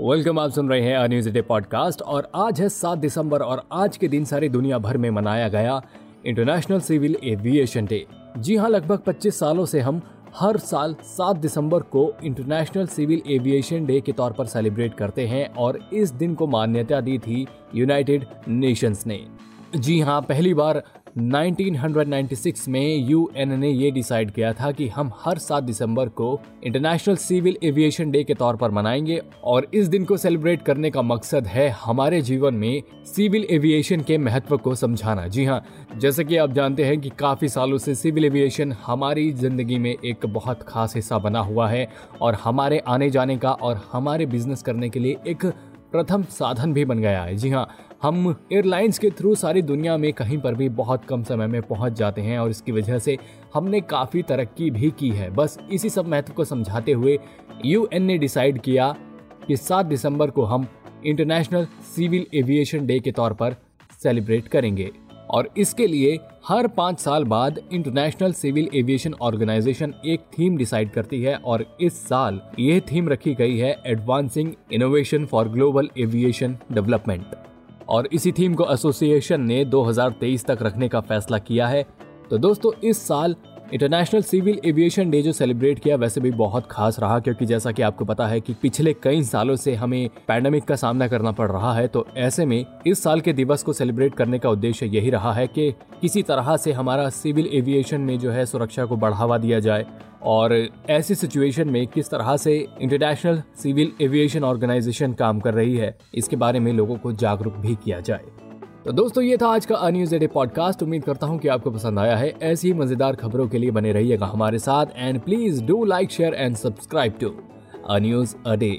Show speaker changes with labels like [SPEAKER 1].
[SPEAKER 1] Welcome आप सुन रहे हैं न्यूज़ डे पॉडकास्ट और आज है सात दिसंबर और आज के दिन सारी दुनिया भर में मनाया गया इंटरनेशनल सिविल एविएशन डे जी हाँ लगभग 25 सालों से हम हर साल 7 दिसंबर को इंटरनेशनल सिविल एविएशन डे के तौर पर सेलिब्रेट करते हैं और इस दिन को मान्यता दी थी यूनाइटेड नेशंस ने। जी हाँ पहली बार 1996 में यूएन ने ये डिसाइड किया था कि हम हर 7 दिसंबर को इंटरनेशनल सिविल एविएशन डे के तौर पर मनाएँगे और इस दिन को सेलिब्रेट करने का मकसद है हमारे जीवन में सिविल एविएशन के महत्व को समझाना। जी हाँ जैसे कि आप जानते हैं कि काफ़ी सालों से सिविल एविएशन हमारी ज़िंदगी में एक बहुत खास हिस्सा बना हुआ है और हमारे आने जाने का और हमारे बिज़नेस करने के लिए एक प्रथम साधन भी बन गया है। जी हाँ हम एयरलाइंस के थ्रू सारी दुनिया में कहीं पर भी बहुत कम समय में पहुँच जाते हैं और इसकी वजह से हमने काफ़ी तरक्की भी की है। बस इसी सब महत्व को समझाते हुए यूएन ने डिसाइड किया कि सात दिसंबर को हम इंटरनेशनल सिविल एविएशन डे के तौर पर सेलिब्रेट करेंगे। और इसके लिए हर पाँच साल बाद इंटरनेशनल सिविल एविएशन ऑर्गेनाइजेशन एक थीम डिसाइड करती है और इस साल ये थीम रखी गई है advancing innovation for global aviation development और इसी थीम को एसोसिएशन ने 2023 तक रखने का फैसला किया है। तो दोस्तों, इस साल इंटरनेशनल सिविल एविएशन डे जो सेलिब्रेट किया, वैसे भी बहुत खास रहा, क्योंकि जैसा कि आपको पता है कि पिछले कई सालों से हमें पैंडमिक का सामना करना पड़ रहा है तो ऐसे में इस साल के दिवस को सेलिब्रेट करने का उद्देश्य यही रहा है कि किसी तरह से हमारा सिविल एविएशन में जो है सुरक्षा को बढ़ावा दिया जाए और ऐसी सिचुएशन में किस तरह से इंटरनेशनल सिविल एविएशन ऑर्गेनाइजेशन काम कर रही है, इसके बारे में लोगों को जागरूक भी किया जाए। तो दोस्तों, ये था आज का अन्यूज एडे पॉडकास्ट उम्मीद करता हूँ कि आपको पसंद आया है। ऐसी ही मज़ेदार खबरों के लिए बने रहिएगा हमारे साथ। And please do like share and subscribe to anews today